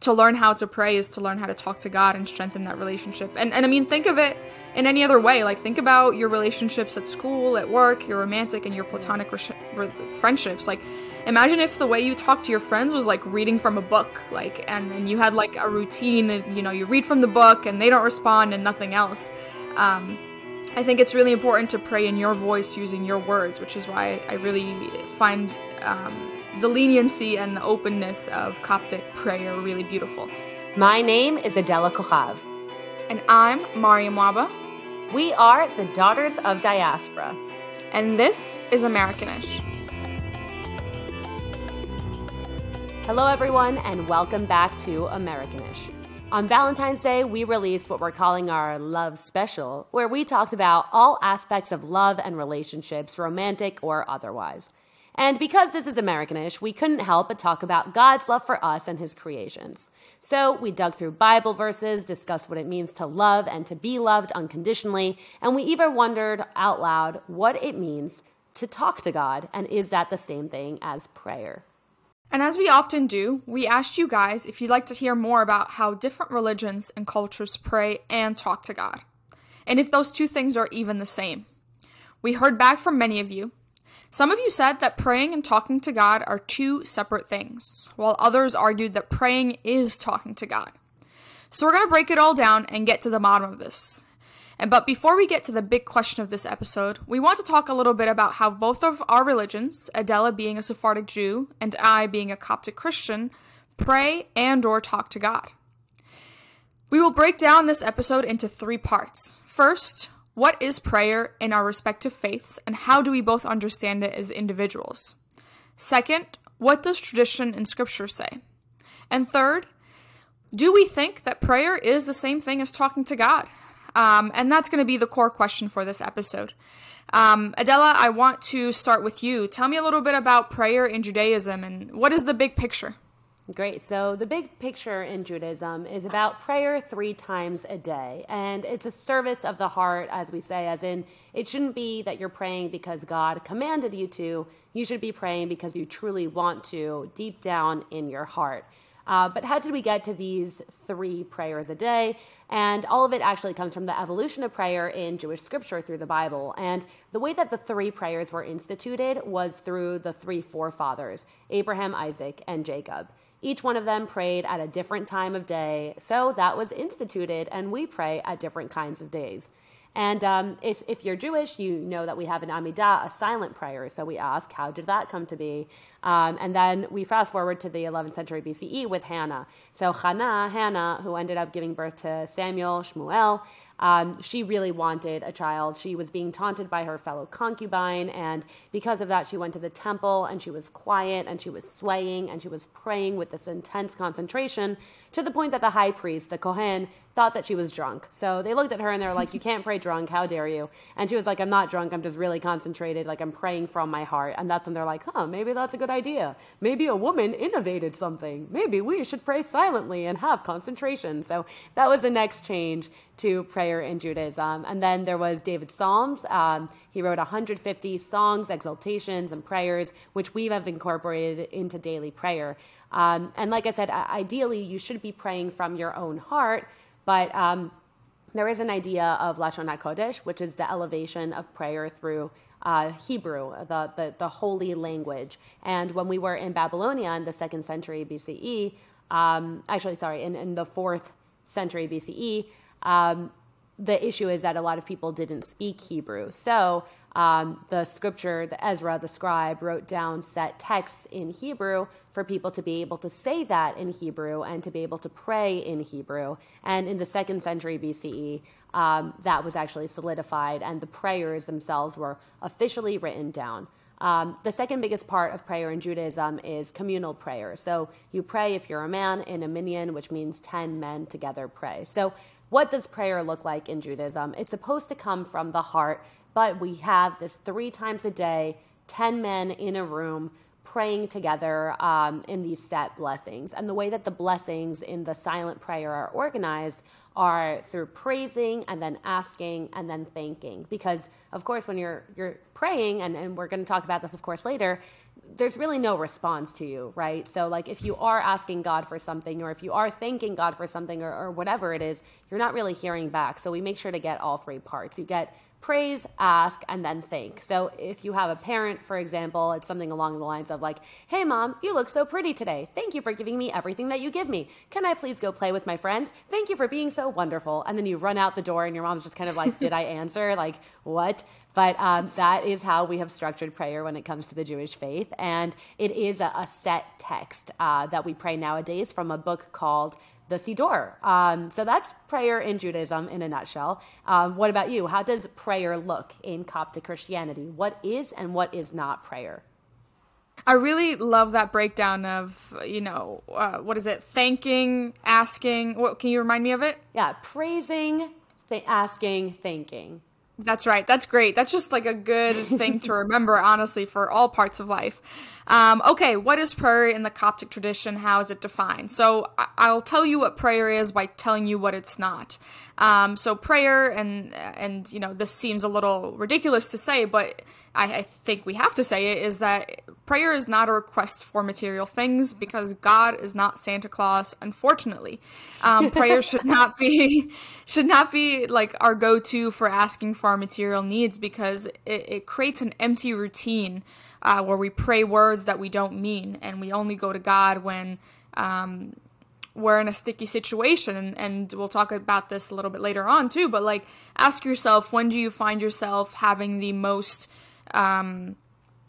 to learn how to pray is to learn how to talk to God and strengthen that relationship. And and I mean think of it in any other way. Like think about your relationships at school, at work, your romantic and your platonic re- re- friendships. Like imagine if the way you talk to your friends was like reading from a book, like and then you had like a routine and you know, you read from the book and they don't respond and nothing else. Um, I think it's really important to pray in your voice using your words, which is why I really find um, the leniency and the openness of Coptic prayer really beautiful. My name is Adela Kochav. And I'm Mariam Waba. We are the Daughters of Diaspora. And this is Americanish. Hello, everyone, and welcome back to Americanish. On Valentine's Day, we released what we're calling our Love Special, where we talked about all aspects of love and relationships, romantic or otherwise. And because this is Americanish, we couldn't help but talk about God's love for us and his creations. So we dug through Bible verses, discussed what it means to love and to be loved unconditionally, and we even wondered out loud what it means to talk to God, and is that the same thing as prayer? And as we often do, we asked you guys if you'd like to hear more about how different religions and cultures pray and talk to God, and if those two things are even the same. We heard back from many of you, some of you said that praying and talking to God are two separate things, while others argued that praying is talking to God. So we're going to break it all down and get to the bottom of this. And but before we get to the big question of this episode, we want to talk a little bit about how both of our religions, Adela being a Sephardic Jew and I being a Coptic Christian, pray and or talk to God. We will break down this episode into 3 parts. First, what is prayer in our respective faiths, and how do we both understand it as individuals? Second, what does tradition and scripture say? And third, do we think that prayer is the same thing as talking to God? Um, and that's going to be the core question for this episode. Um, Adela, I want to start with you. Tell me a little bit about prayer in Judaism and what is the big picture? Great. So, the big picture in Judaism is about prayer three times a day. And it's a service of the heart, as we say, as in, it shouldn't be that you're praying because God commanded you to. You should be praying because you truly want to, deep down in your heart. Uh, but how did we get to these three prayers a day? And all of it actually comes from the evolution of prayer in Jewish scripture through the Bible. And the way that the three prayers were instituted was through the three forefathers Abraham, Isaac, and Jacob. Each one of them prayed at a different time of day, so that was instituted, and we pray at different kinds of days. And um, if, if you're Jewish, you know that we have an Amidah, a silent prayer. So we ask, how did that come to be? Um, and then we fast forward to the 11th century BCE with Hannah. So Hannah, Hannah, who ended up giving birth to Samuel, Shmuel, um, she really wanted a child. She was being taunted by her fellow concubine, and because of that, she went to the temple and she was quiet and she was swaying and she was praying with this intense concentration to the point that the high priest, the Kohen, thought that she was drunk. So they looked at her and they're like, You can't pray drunk. How dare you? And she was like, I'm not drunk. I'm just really concentrated. Like, I'm praying from my heart. And that's when they're like, Huh, maybe that's a good idea. Maybe a woman innovated something. Maybe we should pray silently and have concentration. So that was the next change to prayer in Judaism. And then there was David's Psalms. Um, he wrote 150 songs, exaltations, and prayers, which we have incorporated into daily prayer. Um, and like I said, ideally, you should be praying from your own heart but um, there is an idea of Lashon HaKodesh, which is the elevation of prayer through uh, Hebrew, the, the, the, holy language. And when we were in Babylonia in the second century BCE, um, actually, sorry, in, in the fourth century BCE, um, the issue is that a lot of people didn't speak Hebrew. So um, the scripture, the Ezra, the scribe, wrote down set texts in Hebrew for people to be able to say that in Hebrew and to be able to pray in Hebrew. And in the second century BCE, um, that was actually solidified, and the prayers themselves were officially written down. Um, the second biggest part of prayer in Judaism is communal prayer. So you pray if you're a man in a minyan, which means 10 men together pray. So, what does prayer look like in Judaism? It's supposed to come from the heart but we have this three times a day, 10 men in a room praying together um, in these set blessings. And the way that the blessings in the silent prayer are organized are through praising and then asking and then thanking. Because of course, when you're you're praying, and, and we're going to talk about this, of course, later, there's really no response to you, right? So, like, if you are asking God for something, or if you are thanking God for something, or, or whatever it is, you're not really hearing back. So, we make sure to get all three parts. You get praise, ask, and then thank. So if you have a parent, for example, it's something along the lines of like, "Hey mom, you look so pretty today. Thank you for giving me everything that you give me. Can I please go play with my friends? Thank you for being so wonderful." And then you run out the door, and your mom's just kind of like, "Did I answer? Like what?" But um, that is how we have structured prayer when it comes to the Jewish faith. And it is a, a set text uh, that we pray nowadays from a book called the Siddur. Um, so that's prayer in Judaism in a nutshell. Um, what about you? How does prayer look in Coptic Christianity? What is and what is not prayer? I really love that breakdown of, you know, uh, what is it? Thanking, asking. What can you remind me of it? Yeah, praising, th- asking, thanking. That's right. That's great. That's just like a good thing to remember, honestly, for all parts of life. Um, okay, what is prayer in the Coptic tradition? How is it defined? So I- will tell you what prayer is by telling you what it's not. Um, so prayer, and and you know this seems a little ridiculous to say, but I, I think we have to say it is that prayer is not a request for material things because God is not Santa Claus. Unfortunately, um, prayer should not be should not be like our go to for asking for our material needs because it, it creates an empty routine uh, where we pray words that we don't mean, and we only go to God when um, we're in a sticky situation. And, and we'll talk about this a little bit later on too. But like, ask yourself, when do you find yourself having the most um,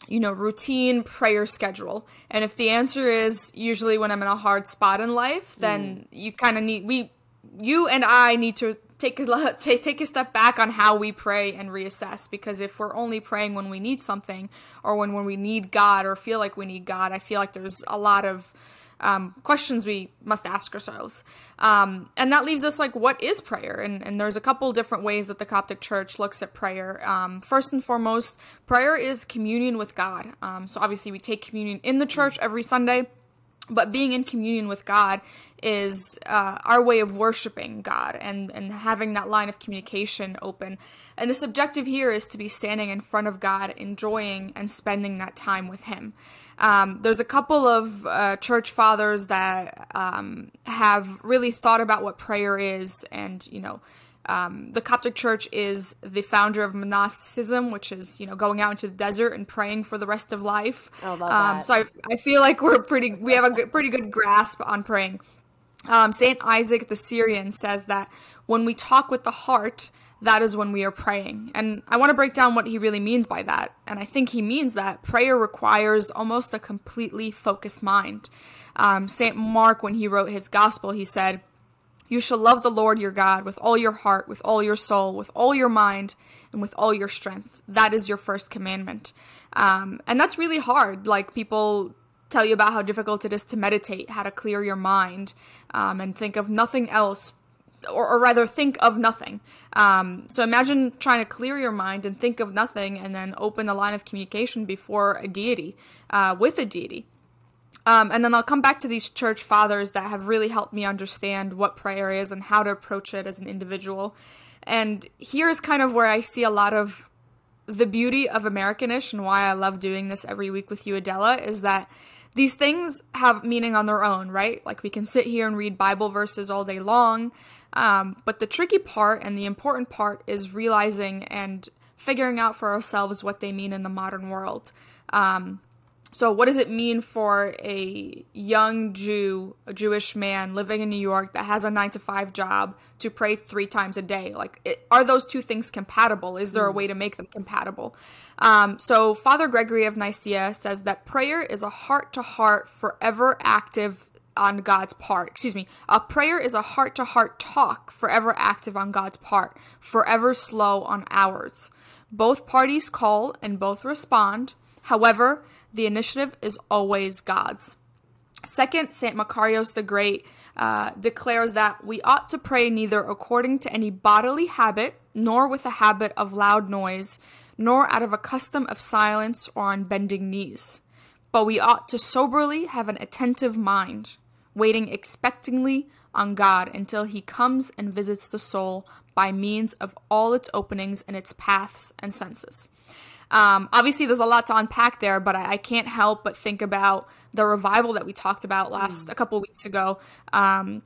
you know, routine prayer schedule? And if the answer is usually when I'm in a hard spot in life, then mm. you kind of need we you and I need to take a take take a step back on how we pray and reassess because if we're only praying when we need something or when when we need God or feel like we need God, I feel like there's a lot of um, questions we must ask ourselves. Um, and that leaves us like, what is prayer? And, and there's a couple different ways that the Coptic Church looks at prayer. Um, first and foremost, prayer is communion with God. Um, so obviously, we take communion in the church every Sunday. But being in communion with God is uh, our way of worshiping God and, and having that line of communication open. And this objective here is to be standing in front of God, enjoying and spending that time with Him. Um, there's a couple of uh, church fathers that um, have really thought about what prayer is and, you know, um, the Coptic Church is the founder of monasticism, which is you know going out into the desert and praying for the rest of life. I love um, that. So I, I feel like we're pretty we have a good, pretty good grasp on praying. Um, Saint Isaac the Syrian says that when we talk with the heart, that is when we are praying. And I want to break down what he really means by that. And I think he means that prayer requires almost a completely focused mind. Um, Saint Mark, when he wrote his gospel, he said you shall love the Lord your God with all your heart, with all your soul, with all your mind, and with all your strength. That is your first commandment. Um, and that's really hard. Like people tell you about how difficult it is to meditate, how to clear your mind, um, and think of nothing else or, or, rather think of nothing. Um, so imagine trying to clear your mind and think of nothing and then open a line of communication before a deity, uh, with a deity. Um, and then I'll come back to these church fathers that have really helped me understand what prayer is and how to approach it as an individual. And here's kind of where I see a lot of the beauty of Americanish and why I love doing this every week with you, Adela, is that these things have meaning on their own, right? Like we can sit here and read Bible verses all day long. Um, but the tricky part and the important part is realizing and figuring out for ourselves what they mean in the modern world. Um, so, what does it mean for a young Jew, a Jewish man living in New York that has a nine to five job to pray three times a day? Like, it, are those two things compatible? Is there a hmm. way to make them compatible? Um, so, Father Gregory of Nicaea says that prayer is a heart to heart, forever active on God's part. Excuse me. A prayer is a heart to heart talk, forever active on God's part, forever slow on ours. Both parties call and both respond. However, the initiative is always God's. Second, St. Macarius the Great uh, declares that we ought to pray neither according to any bodily habit, nor with a habit of loud noise, nor out of a custom of silence or on bending knees. But we ought to soberly have an attentive mind, waiting expectingly on God until he comes and visits the soul by means of all its openings and its paths and senses. Um, obviously, there's a lot to unpack there, but I, I, can't help but think about the revival that we talked about last mm. a couple weeks ago, um,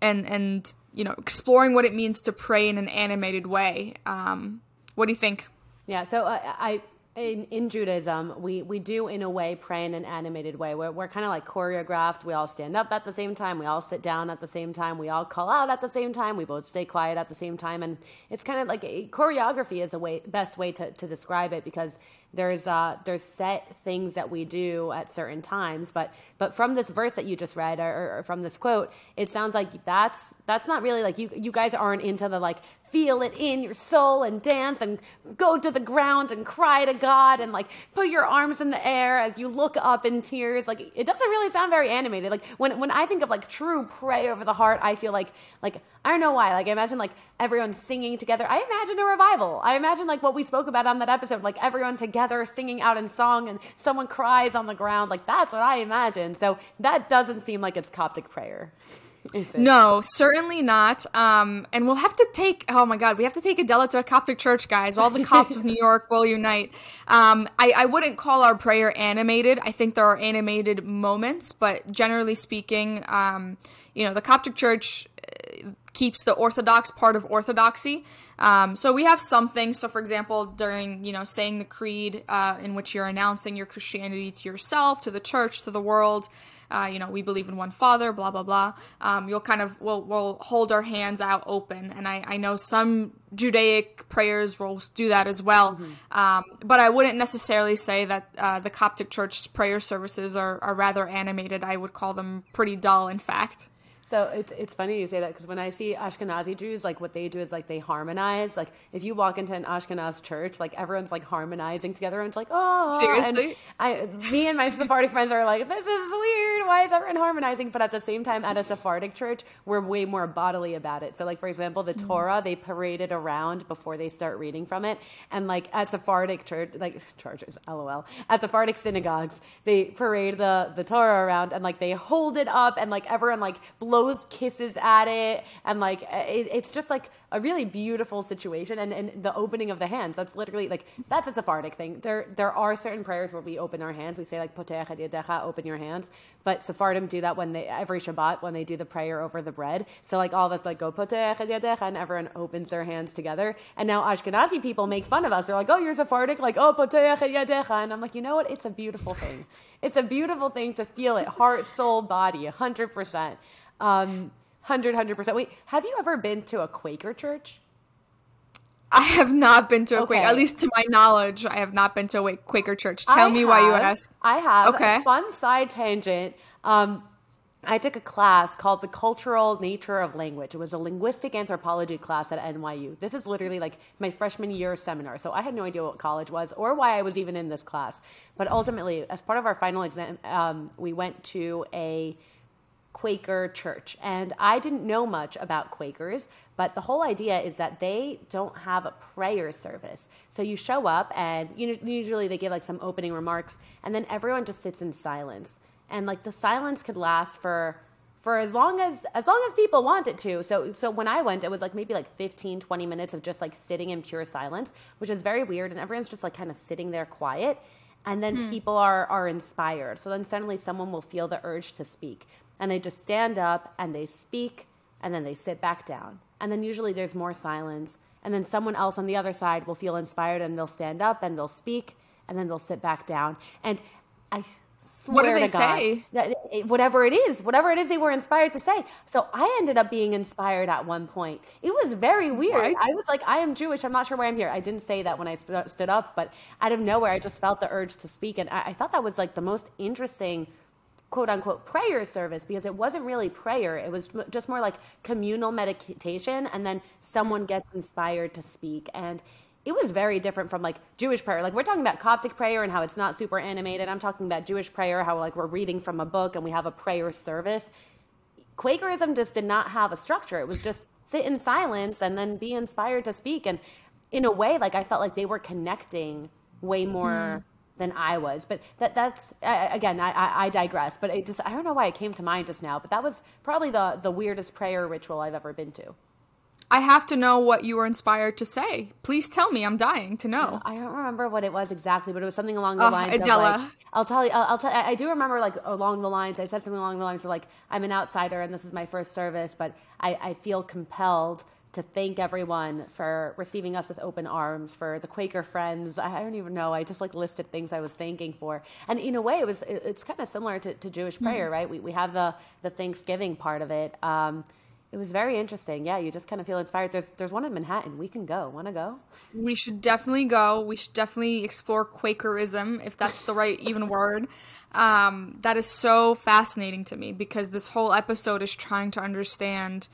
and and you know exploring what it means to pray in an animated way. Um, what do you think? Yeah, so uh, I in, in Judaism, we, we do in a way pray in an animated way. We're, we're kind of like choreographed. We all stand up at the same time. We all sit down at the same time. We all call out at the same time. We both stay quiet at the same time. And it's kind of like a, choreography is the way, best way to, to describe it because there's uh, there's set things that we do at certain times. But but from this verse that you just read or, or from this quote, it sounds like that's that's not really like you you guys aren't into the like feel it in your soul and dance and go to the ground and cry to God and like put your arms in the air as you look up in tears. Like it doesn't really sound very animated. Like when when I think of like true pray over the heart, I feel like like I don't know why. Like I imagine like everyone singing together. I imagine a revival. I imagine like what we spoke about on that episode, like everyone together singing out in song and someone cries on the ground. Like that's what I imagine. So that doesn't seem like it's Coptic prayer. No, certainly not. Um, and we'll have to take. Oh my God, we have to take Adela to a Coptic church, guys. All the Copts of New York will unite. Um, I, I wouldn't call our prayer animated. I think there are animated moments, but generally speaking, um, you know, the Coptic church keeps the orthodox part of orthodoxy. Um, so we have some things. So, for example, during you know saying the creed, uh, in which you're announcing your Christianity to yourself, to the church, to the world uh, you know, we believe in one Father, blah blah blah. Um, you'll kind of we'll we'll hold our hands out open, and I I know some Judaic prayers will do that as well. Mm-hmm. Um, but I wouldn't necessarily say that uh, the Coptic Church prayer services are, are rather animated. I would call them pretty dull, in fact. So it's, it's funny you say that because when I see Ashkenazi Jews, like what they do is like they harmonize. Like if you walk into an Ashkenaz church, like everyone's like harmonizing together and it's like, oh, seriously. And I, me and my Sephardic friends are like, this is weird. Why is everyone harmonizing? But at the same time, at a Sephardic church, we're way more bodily about it. So like for example, the mm-hmm. Torah they parade it around before they start reading from it, and like at Sephardic church, like churches, lol, at Sephardic synagogues, they parade the the Torah around and like they hold it up and like everyone like blows kisses at it and like it, it's just like a really beautiful situation and, and the opening of the hands that's literally like that's a sephardic thing. There there are certain prayers where we open our hands. We say like open your hands. But sephardim do that when they every shabbat when they do the prayer over the bread. So like all of us like go and everyone opens their hands together. And now ashkenazi people make fun of us. They're like oh you're sephardic like oh and i'm like you know what? It's a beautiful thing. It's a beautiful thing to feel it heart soul body 100% um, 100, 100%. Wait, have you ever been to a Quaker church? I have not been to a okay. Quaker, at least to my knowledge, I have not been to a Quaker church. Tell I me have, why you ask. I have. Okay. fun side tangent. Um, I took a class called The Cultural Nature of Language. It was a linguistic anthropology class at NYU. This is literally like my freshman year seminar. So I had no idea what college was or why I was even in this class. But ultimately, as part of our final exam, um, we went to a Quaker church. And I didn't know much about Quakers, but the whole idea is that they don't have a prayer service. So you show up, and you usually they give like some opening remarks, and then everyone just sits in silence. And like the silence could last for for as long as as long as people want it to. So so when I went, it was like maybe like 15, 20 minutes of just like sitting in pure silence, which is very weird. And everyone's just like kind of sitting there quiet. And then hmm. people are are inspired. So then suddenly someone will feel the urge to speak and they just stand up and they speak and then they sit back down. And then usually there's more silence. And then someone else on the other side will feel inspired and they'll stand up and they'll speak and then they'll sit back down. And I swear what do they to God, say? That whatever it is, whatever it is they were inspired to say. So I ended up being inspired at one point. It was very weird. I was like, I am Jewish. I'm not sure why I'm here. I didn't say that when I st- stood up, but out of nowhere, I just felt the urge to speak. And I, I thought that was like the most interesting – quote unquote prayer service because it wasn't really prayer. It was just more like communal meditation. And then someone gets inspired to speak. And it was very different from like Jewish prayer. Like we're talking about Coptic prayer and how it's not super animated. I'm talking about Jewish prayer, how like we're reading from a book and we have a prayer service. Quakerism just did not have a structure. It was just sit in silence and then be inspired to speak. And in a way, like I felt like they were connecting way more mm-hmm than I was. But that that's uh, again, I, I digress. But it just I don't know why it came to mind just now. But that was probably the the weirdest prayer ritual I've ever been to. I have to know what you were inspired to say. Please tell me. I'm dying to know. I don't remember what it was exactly, but it was something along the Oh, lines Adela. of like, I'll tell you, I'll, I'll tell. I I do remember like along the lines. I said something along the lines of like, I'm an outsider and this is my first service, but I, I feel compelled to thank everyone for receiving us with open arms, for the Quaker friends. I don't even know. I just like listed things I was thanking for, and in a way, it was it, it's kind of similar to, to Jewish prayer, right? We we have the the Thanksgiving part of it. Um, it was very interesting. Yeah, you just kind of feel inspired. There's there's one in Manhattan. We can go. Want to go? We should definitely go. We should definitely explore Quakerism, if that's the right even word. Um, that is so fascinating to me because this whole episode is trying to understand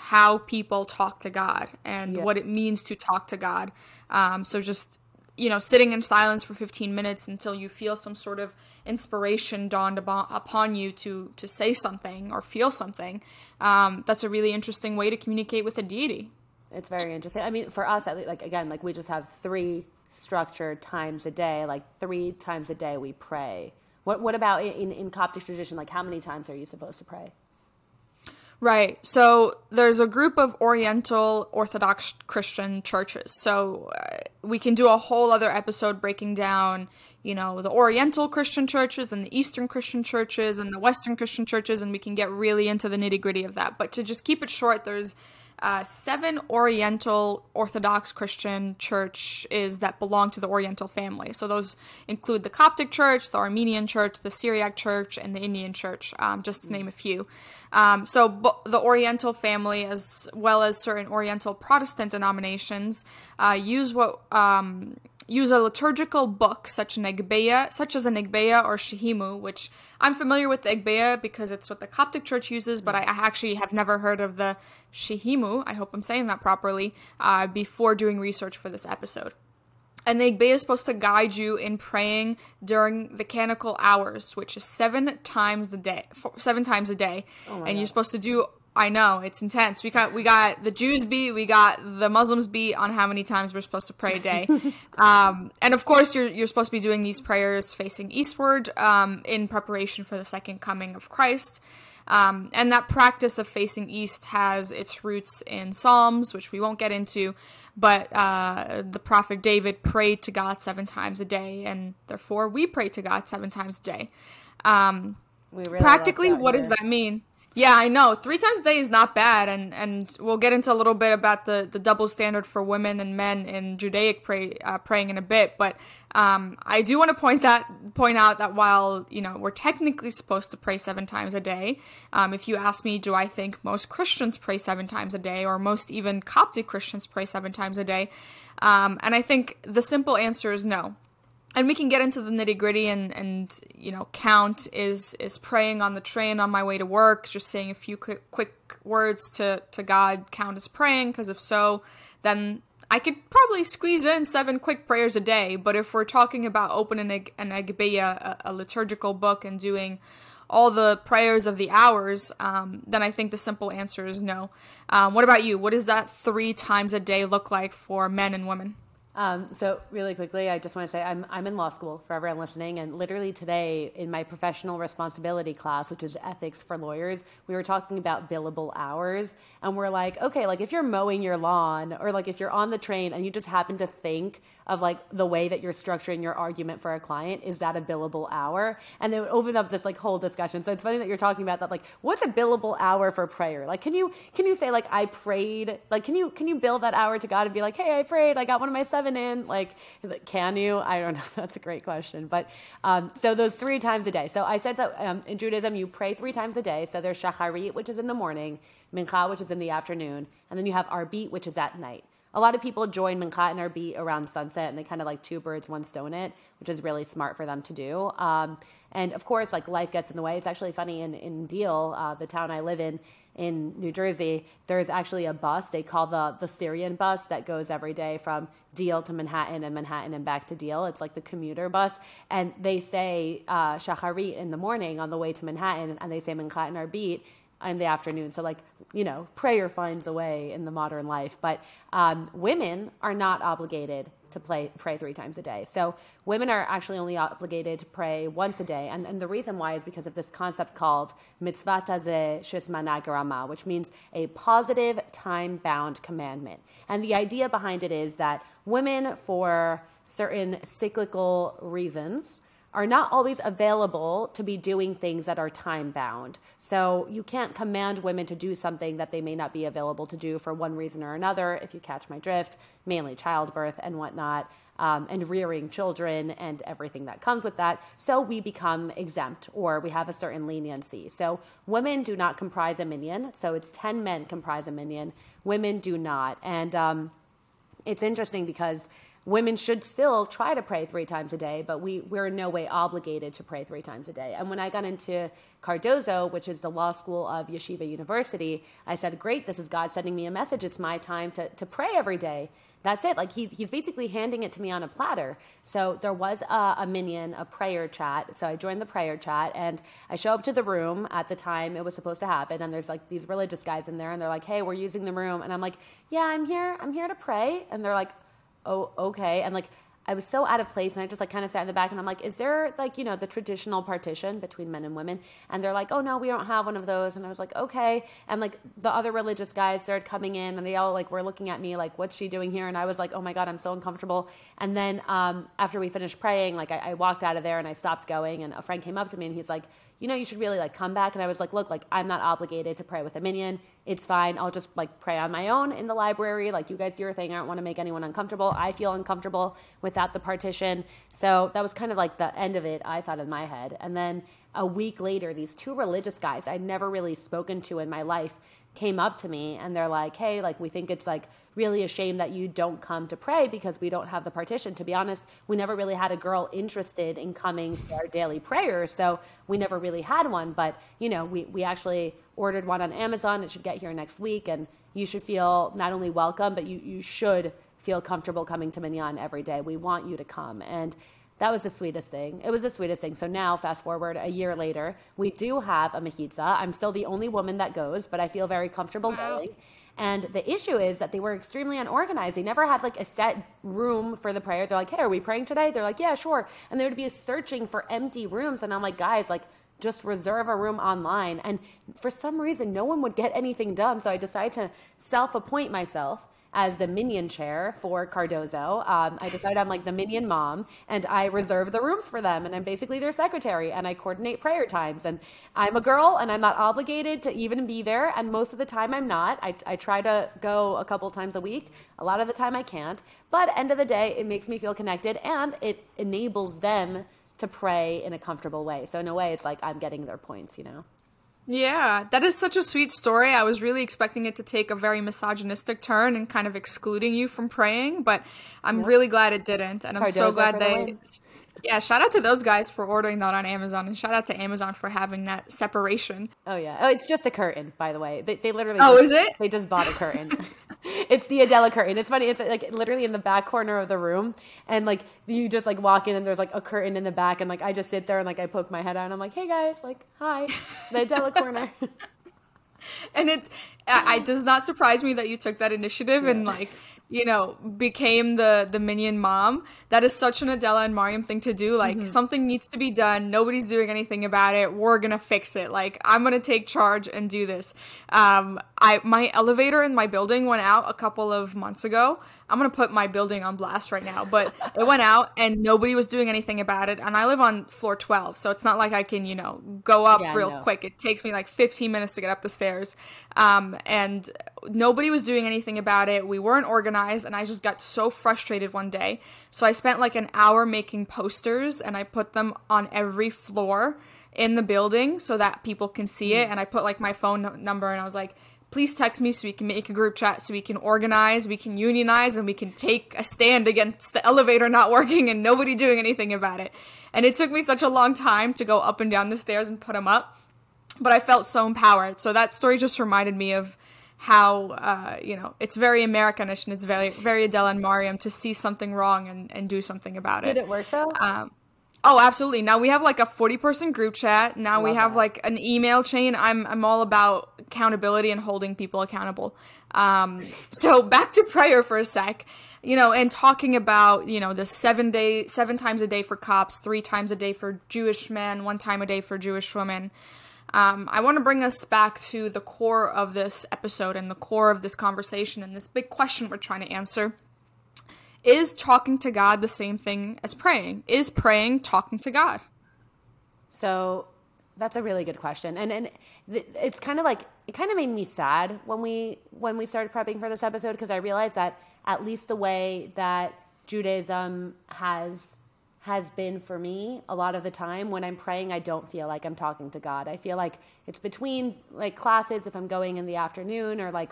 how people talk to God and Yeah. what it means to talk to God. Um, so just you know, sitting in silence for 15 minutes until you feel some sort of inspiration dawned upon you to to say something or feel something. Um, that's a really interesting way to communicate with a deity. It's very interesting. I mean, for us, at least, like again, like we just have three structured times a day. Like three times a day, we pray. What What about in in Coptic tradition? Like, how many times are you supposed to pray? Right. So there's a group of Oriental Orthodox Christian churches. So uh, we can do a whole other episode breaking down, you know, the Oriental Christian churches and the Eastern Christian churches and the Western Christian churches, and we can get really into the nitty gritty of that. But to just keep it short, there's uh, seven Oriental Orthodox Christian churches that belong to the Oriental family. So those include the Coptic Church, the Armenian Church, the Syriac Church, and the Indian Church, um, just to name a few. Um, so bo- the Oriental family, as well as certain Oriental Protestant denominations, uh, use what um, use a liturgical book such an Igbeya, such as an Igbeya or Shahimu, which I'm familiar with the Igbeya because it's what the Coptic Church uses, but I, actually have never heard of the Shahimu. I hope I'm saying that properly. Uh, before doing research for this episode. And the Igbeya is supposed to guide you in praying during the canonical hours, which is seven times the day, four, seven times a day, and you're supposed to do. I know it's intense. We got we got the Jews beat, we got the Muslims beat on how many times we're supposed to pray a day, um, and of course you're you're supposed to be doing these prayers facing eastward um, in preparation for the second coming of Christ. Um, and that practice of facing east has its roots in Psalms, which we won't get into, but uh, the prophet David prayed to God seven times a day, and therefore we pray to God seven times a day. Um, We really practically, what does that mean? Yeah, I know. Three times a day is not bad, and and we'll get into a little bit about the the double standard for women and men in Judaic pray, uh, praying in a bit. But um, I do want to point that point out that while you know we're technically supposed to pray seven times a day, um, if you ask me, do I think most Christians pray seven times a day, or most even Coptic Christians pray seven times a day? Um, and I think the simple answer is no and we can get into the nitty gritty and and you know count is is praying on the train on my way to work just saying a few quick, quick words to to god count as praying because if so then i could probably squeeze in seven quick prayers a day but if we're talking about opening a, an agbeya, a, a liturgical book and doing all the prayers of the hours, um, then I think the simple answer is no. Um, what about you? What does that three times a day look like for men and women? Um, so really quickly, I just want to say I'm I'm in law school for everyone listening, and literally today in my professional responsibility class, which is ethics for lawyers, we were talking about billable hours, and we're like, okay, like if you're mowing your lawn or like if you're on the train and you just happen to think of like the way that you're structuring your argument for a client, is that a billable hour? And they would open up this like whole discussion. So it's funny that you're talking about that. Like, what's a billable hour for prayer? Like, can you can you say like I prayed? Like, can you can you bill that hour to God and be like, hey, I prayed, I got one of my seven in. Like, can you? I don't know. That's a great question. But um, so those three times a day. So I said that um, in Judaism you pray three times a day. So there's shacharit, which is in the morning, mincha, which is in the afternoon, and then you have arbit, which is at night. A lot of people join mincha and arbit around sunset, and they kind of like two birds, one stone it, which is really smart for them to do. Um, and of course, like life gets in the way. It's actually funny in in Deal, uh, the town I live in in New Jersey, there's actually a bus they call the the Syrian bus that goes every day from Deal to Manhattan and Manhattan and back to Deal. It's like the commuter bus, and they say uh, in the morning on the way to Manhattan, and they say and arbit in the afternoon. So like you know, prayer finds a way in the modern life, but um, women are not obligated to play, pray three times a day. So women are actually only obligated to pray once a day. And, and the reason why is because of this concept called mitzvah tazeh shesmana which means a positive time bound commandment. And the idea behind it is that women, for certain cyclical reasons, are not always available to be doing things that are time bound. So you can't command women to do something that they may not be available to do for one reason or another, if you catch my drift, mainly childbirth and whatnot. Um, and rearing children and everything that comes with that. So we become exempt or we have a certain leniency. So women do not comprise a minyan. So it's 10 men comprise a minyan. Women do not. And um, it's interesting because women should still try to pray three times a day, but we, we're in no way obligated to pray three times a day. And when I got into Cardozo, which is the law school of Yeshiva University, I said, Great, this is God sending me a message. It's my time to, to pray every day. That's it. Like he, he's basically handing it to me on a platter. So there was a, a minyan, a prayer chat. So I joined the prayer chat and I show up to the room at the time it was supposed to happen. And there's like these religious guys in there and they're like, Hey, we're using the room. And I'm like, Yeah, I'm here. I'm here to pray. And they're like, oh, okay. And like, I was so out of place and I just like kind of sat in the back and I'm like, is there like, you know, the traditional partition between men and women? And they're like, oh no, we don't have one of those. And I was like, okay. And like the other religious guys started coming in and they all like were looking at me like, what's she doing here? And I was like, oh my God, I'm so uncomfortable. And then um, after we finished praying, like I, I walked out of there and I stopped going and a friend came up to me and he's like, you know, you should really like come back. And I was like, look, like I'm not obligated to pray with a minyan. It's fine. I'll just like pray on my own in the library. Like you guys do your thing. I don't want to make anyone uncomfortable. I feel uncomfortable without the partition. So that was kind of like the end of it, I thought in my head. And then a week later, these two religious guys I'd never really spoken to in my life came up to me and they're like, hey, like we think it's like really a shame that you don't come to pray because we don't have the partition. To be honest, we never really had a girl interested in coming to our daily prayer. So we never really had one. But, you know, we, we actually ordered one on Amazon. It should get here next week. And you should feel not only welcome, but you, you should feel comfortable coming to Minyan every day. We want you to come. And that was the sweetest thing. It was the sweetest thing. So now, fast forward a year later, we do have a mechitza. I'm still the only woman that goes, but I feel very comfortable wow. going. And the issue is that they were extremely unorganized. They never had like a set room for the prayer. They're like, hey, are we praying today? They're like, yeah, sure. And they would be a searching for empty rooms. And I'm like, guys, like, just reserve a room online. And for some reason, no one would get anything done. So I decided to self appoint myself as the minyan chair for Cardozo. Um, I decided I'm like the minyan mom, and I reserve the rooms for them, and I'm basically their secretary, and I coordinate prayer times. And I'm a girl, and I'm not obligated to even be there, and most of the time I'm not. I, I try to go a couple times a week. A lot of the time I can't, but end of the day, it makes me feel connected, and it enables them to pray in a comfortable way. So in a way, it's like I'm getting their points, you know. Yeah, that is such a sweet story. I was really expecting it to take a very misogynistic turn and kind of excluding you from praying, but I'm yep. really glad it didn't. And I'm Cardozo so glad they. Yeah, shout out to those guys for ordering that on Amazon, and shout out to Amazon for having that separation. Oh yeah, oh it's just a curtain, by the way. They, they literally. Oh, just, is it? They just bought a curtain. it's the Adela curtain. It's funny. It's like literally in the back corner of the room, and like you just like walk in and there's like a curtain in the back, and like I just sit there and like I poke my head out and I'm like, hey guys, like hi, the Adela corner. and it's, it does not surprise me that you took that initiative yeah. and like you know, became the the minyan mom. That is such an Adela and Mariam thing to do. Like mm-hmm. something needs to be done. Nobody's doing anything about it. We're gonna fix it. Like I'm gonna take charge and do this. Um, I my elevator in my building went out a couple of months ago. I'm gonna put my building on blast right now, but it went out and nobody was doing anything about it. And I live on floor 12, so it's not like I can, you know, go up yeah, real quick. It takes me like 15 minutes to get up the stairs. Um, and nobody was doing anything about it. We weren't organized, and I just got so frustrated one day. So I spent like an hour making posters, and I put them on every floor in the building so that people can see it. Mm. And I put like my phone number, and I was like please text me so we can make a group chat so we can organize, we can unionize, and we can take a stand against the elevator not working and nobody doing anything about it. And it took me such a long time to go up and down the stairs and put them up, but I felt so empowered. So that story just reminded me of how uh, you know it's very Americanish and it's very very Adela and Mariam to see something wrong and, and do something about it. Did it work though? Um, Oh, absolutely. Now we have like a 40 person group chat. Now we have that. like an email chain. I'm I'm all about accountability and holding people accountable. Um, so back to prayer for a sec, you know, and talking about you know the seven day, seven times a day for Copts, three times a day for Jewish men, one time a day for Jewish women. Um, I want to bring us back to the core of this episode and the core of this conversation and this big question we're trying to answer. Is talking to God the same thing as praying? Is praying talking to God? So that's a really good question, and and it's kind of like it kind of made me sad when we when we started prepping for this episode because I realized that at least the way that Judaism has has been for me a lot of the time when I'm praying I don't feel like I'm talking to God. I feel like it's between like classes if I'm going in the afternoon or like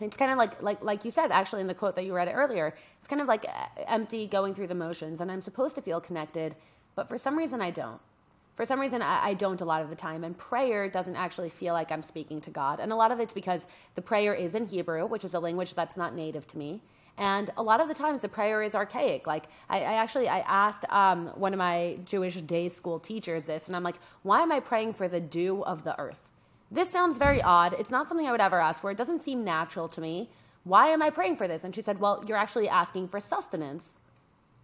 it's kind of like like like you said actually in the quote that you read earlier it's kind of like uh, empty going through the motions and i'm supposed to feel connected but for some reason i don't. For some reason I, I don't a lot of the time and prayer doesn't actually feel like i'm speaking to god and a lot of it's because the prayer is in hebrew which is a language that's not native to me and a lot of the times the prayer is archaic. Like i, I actually i asked um, one of my jewish day school teachers this and i'm like why am i praying for the dew of the earth this sounds very odd. It's not something I would ever ask for. It doesn't seem natural to me. Why am I praying for this? And she said, Well, you're actually asking for sustenance.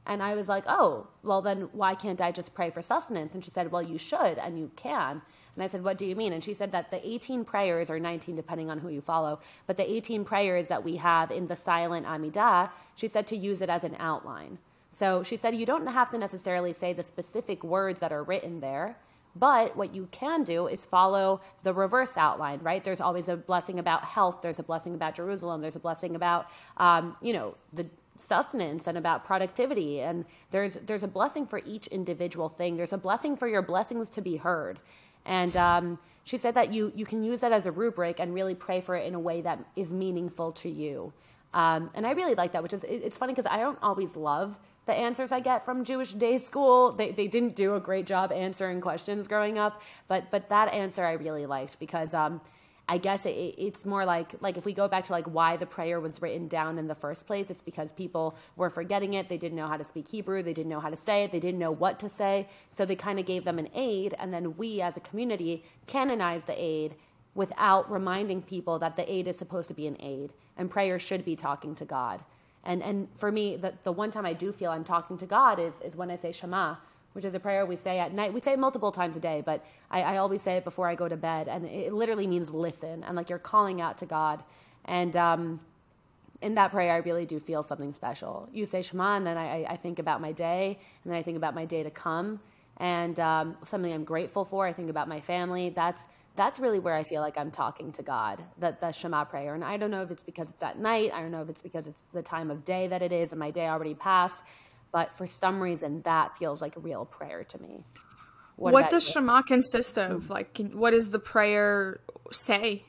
And I was like, Oh, well, then why can't I just pray for sustenance? And she said, Well, you should and you can. And I said, What do you mean? And she said that the 18 prayers, or 19, depending on who you follow, but the 18 prayers that we have in the silent Amidah, she said to use it as an outline. So she said, You don't have to necessarily say the specific words that are written there. But what you can do is follow the reverse outline, right? There's always a blessing about health. There's a blessing about Jerusalem. There's a blessing about, um, you know, the sustenance and about productivity. And there's there's a blessing for each individual thing. There's a blessing for your blessings to be heard. And um, she said that you you can use that as a rubric and really pray for it in a way that is meaningful to you. Um, and I really like that, which is it, it's funny because I don't always love the answers I get from Jewish day school. They, they didn't do a great job answering questions growing up, but but that answer I really liked because um, I guess it, it's more like like if we go back to like why the prayer was written down in the first place, it's because people were forgetting it. They didn't know how to speak Hebrew. They didn't know how to say it. They didn't know what to say. So they kind of gave them an aid, and then we as a community canonized the aid without reminding people that the aid is supposed to be an aid and prayer should be talking to God. And and for me, the, the one time I do feel I'm talking to God is is when I say Shema, which is a prayer we say at night. We say it multiple times a day, but I, I always say it before I go to bed, and it literally means listen, and like you're calling out to God. And um, in that prayer, I really do feel something special. You say Shema, and then I, I think about my day, and then I think about my day to come, and um, something I'm grateful for. I think about my family. That's that's really where I feel like I'm talking to God, the, the Shema prayer. And I don't know if it's because it's at night. I don't know if it's because it's the time of day that it is and my day already passed. But for some reason, that feels like a real prayer to me. What, what does you? Shema consist of? Like, can, what does the prayer say?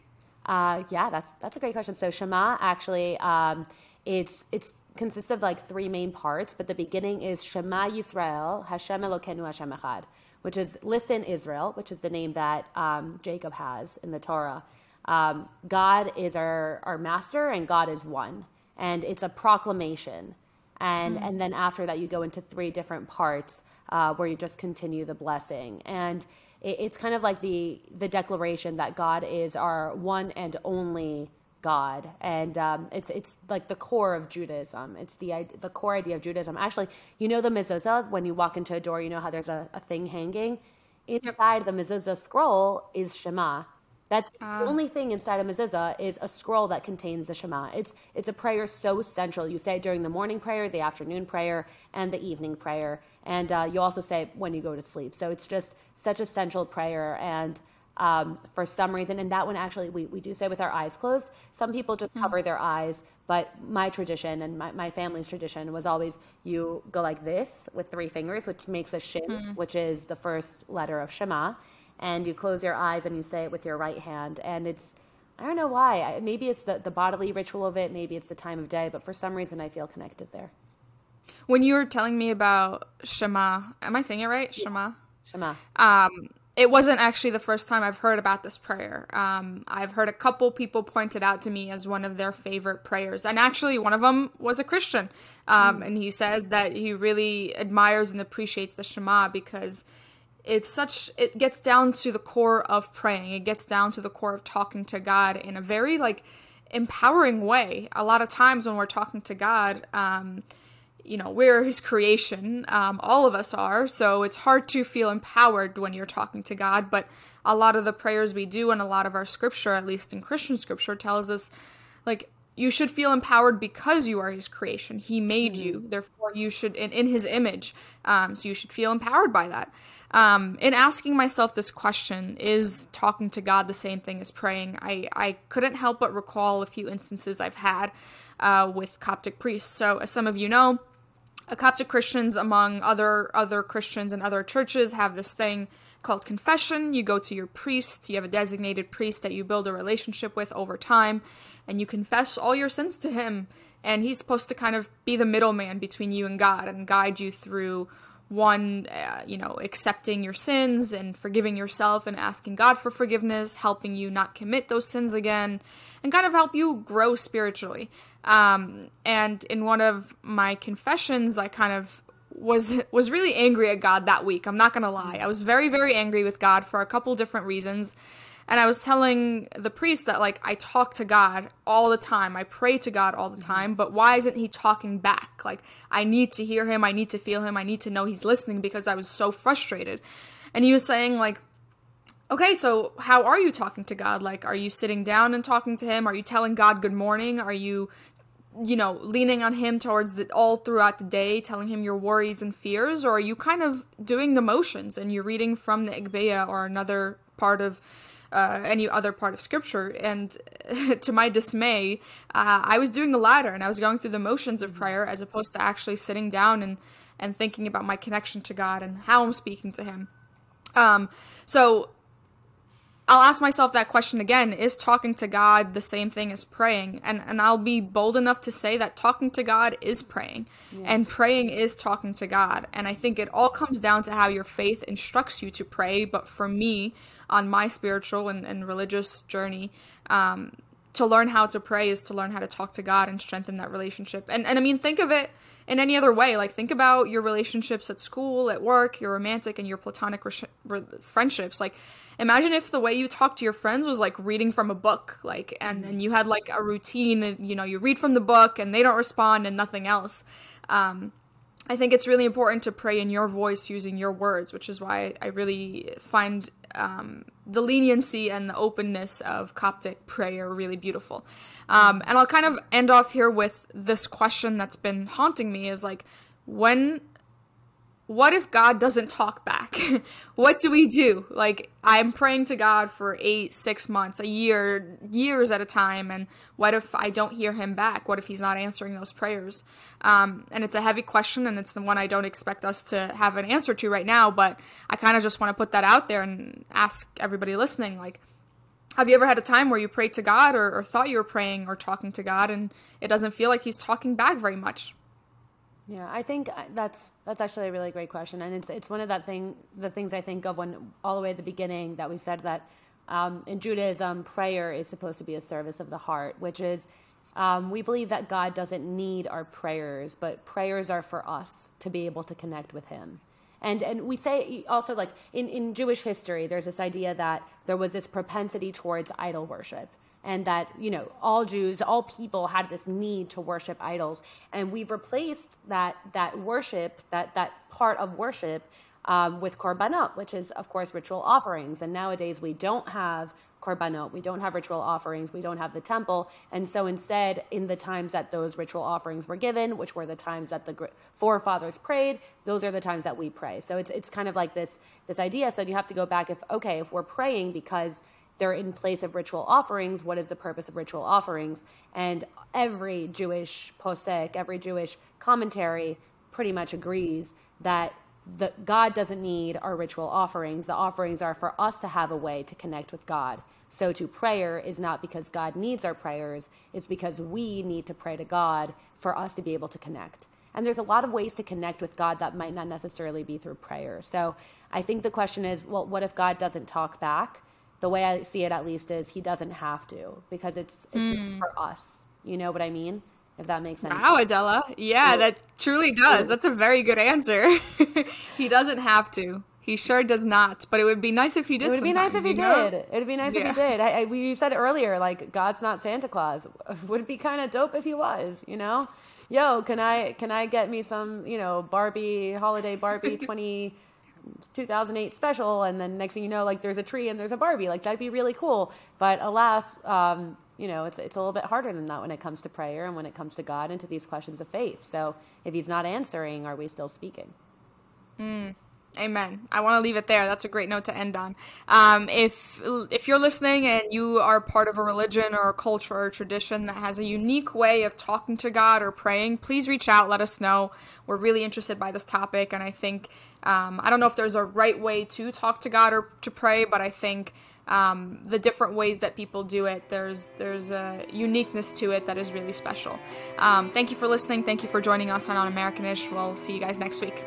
Uh, yeah, that's that's a great question. So Shema actually, um, it's it's consists of like three main parts, but the beginning is Shema Yisrael, Hashem Elokeinu Hashem Echad which is Listen Israel, which is the name that um, Jacob has in the Torah. Um, God is our, our master and God is one. And it's a proclamation. And, mm-hmm. and then after that, you go into three different parts uh, where you just continue the blessing. And it, it's kind of like the, the declaration that God is our one and only God, and um, it's it's like the core of Judaism. It's the the core idea of Judaism. Actually, you know the mezuzah when you walk into a door, you know how there's a, a thing hanging. Inside the mezuzah scroll is Shema. That's uh. the ah. only thing inside a mezuzah is a scroll that contains the Shema. It's it's a prayer so central. You say it during the morning prayer, the afternoon prayer, and the evening prayer, and uh, you also say it when you go to sleep. So it's just such a central prayer and um, for some reason. And that one actually, we, we do say with our eyes closed. Some people just mm-hmm. cover their eyes, but my tradition and my, my family's tradition was always you go like this with three fingers, which makes a shin, mm-hmm. which is the first letter of Shema. And you close your eyes and you say it with your right hand. And it's, I don't know why. Maybe it's the, the bodily ritual of it. Maybe it's the time of day. But for some reason, I feel connected there. When you were telling me about Shema, am I saying it right? Shema. Shema. Um, it wasn't actually the first time I've heard about this prayer. Um, I've heard a couple people point it out to me as one of their favorite prayers. And actually, one of them was a Christian. Um, mm. And he said that he really admires and appreciates the Shema because it's such, it gets down to the core of praying. It gets down to the core of talking to God in a very like empowering way. A lot of times when we're talking to God, um, you know, we're his creation. Um, all of us are. So it's hard to feel empowered when you're talking to God. But a lot of the prayers we do and a lot of our scripture, at least in Christian scripture, tells us, like, you should feel empowered because you are his creation. He made mm-hmm. you. Therefore, you should, in, in his image. Um, so you should feel empowered by that. Um, in asking myself this question, is talking to God the same thing as praying? I, I couldn't help but recall a few instances I've had uh, with Coptic priests. So, as some of you know, Coptic Christians, among other other Christians and other churches, have this thing called confession. You go to your priest, you have a designated priest that you build a relationship with over time, and you confess all your sins to him. And he's supposed to kind of be the middleman between you and God and guide you through one, uh, you know, accepting your sins and forgiving yourself and asking God for forgiveness, helping you not commit those sins again, and kind of help you grow spiritually. Um, and in one of my confessions, I kind of was was really angry at God that week. I'm not gonna lie. I was very very angry with God for a couple different reasons. And I was telling the priest that like I talk to God all the time. I pray to God all the mm-hmm. time, but why isn't he talking back? Like I need to hear him, I need to feel him, I need to know he's listening because I was so frustrated. And he was saying like okay, so how are you talking to God? Like, are you sitting down and talking to Him? Are you telling God good morning? Are you you know, leaning on him towards the all throughout the day, telling him your worries and fears, or are you kind of doing the motions and you're reading from the Agpeya or another part of uh, any other part of scripture? And to my dismay, uh, I was doing the latter and I was going through the motions of prayer as opposed to actually sitting down and and thinking about my connection to God and how I'm speaking to Him. Um, so I'll ask myself that question again is talking to God the same thing as praying? And and I'll be bold enough to say that talking to God is praying. Yeah. And praying is talking to God. And I think it all comes down to how your faith instructs you to pray, but for me on my spiritual and, and religious journey, um, to learn how to pray is to learn how to talk to God and strengthen that relationship. And and I mean think of it in any other way. Like think about your relationships at school, at work, your romantic and your platonic re- re- friendships. Like imagine if the way you talk to your friends was like reading from a book, like and then you had like a routine and you know you read from the book and they don't respond and nothing else. Um, I think it's really important to pray in your voice using your words, which is why I really find um, the leniency and the openness of Coptic prayer really beautiful. Um, and I'll kind of end off here with this question that's been haunting me: is like, when what if God doesn't talk back? what do we do? Like, I'm praying to God for eight, six months, a year, years at a time, and what if I don't hear Him back? What if He's not answering those prayers? Um, and it's a heavy question, and it's the one I don't expect us to have an answer to right now, but I kind of just want to put that out there and ask everybody listening, like, have you ever had a time where you prayed to God or, or thought you were praying or talking to God and it doesn't feel like He's talking back very much? Yeah, I think uh, that's that's actually a really great question, and it's it's one of that thing the things I think of when all the way at the beginning that we said that um, in Judaism prayer is supposed to be a service of the heart, which is um, we believe that God doesn't need our prayers, but prayers are for us to be able to connect with Him. And and we say also like in in Jewish history, there's this idea that there was this propensity towards idol worship and that you know all Jews, all people had this need to worship idols, and we've replaced that that worship, that that part of worship, um, with korbanot, which is of course ritual offerings. And nowadays we don't have korbanot, we don't have ritual offerings, we don't have the temple, and so instead, in the times that those ritual offerings were given, which were the times that the forefathers prayed, those are the times that we pray. So it's it's kind of like this this idea. So you have to go back if okay, if we're praying because they're in place of ritual offerings. What is the purpose of ritual offerings? And every Jewish posek, every Jewish commentary pretty much agrees that the, God doesn't need our ritual offerings. The offerings are for us to have a way to connect with God. So to prayer is not because God needs our prayers, it's because we need to pray to God for us to be able to connect. And there's a lot of ways to connect with God that might not necessarily be through prayer. So I think the question is, well, what if God doesn't talk back? The way I see it, at least, is He doesn't have to because it's it's mm. for us. You know what I mean? If that makes sense. Wow, Adela. Yeah, that truly does. That's a very good answer. he doesn't have to. He sure does not, but it would be nice if he did. It would be nice if he know? did. It would be nice yeah. if he did. I, I, we said earlier, like God's not Santa Claus. Would be kind of dope if he was. You know, yo, can I can I get me some you know Barbie holiday Barbie 20, 2008 special, and then next thing you know, like there's a tree and there's a Barbie. Like that'd be really cool. But alas, um, you know, it's it's a little bit harder than that when it comes to prayer and when it comes to God and to these questions of faith. So if He's not answering, are we still speaking? Mm. Amen. I want to leave it there. That's a great note to end on. Um, if if you're listening and you are part of a religion or a culture or a tradition that has a unique way of talking to God or praying, please reach out. Let us know. We're really interested by this topic, and I think um, I don't know if there's a right way to talk to God or to pray, but I think um, the different ways that people do it, there's there's a uniqueness to it that is really special. Um, thank you for listening. Thank you for joining us on On Americanish. We'll see you guys next week.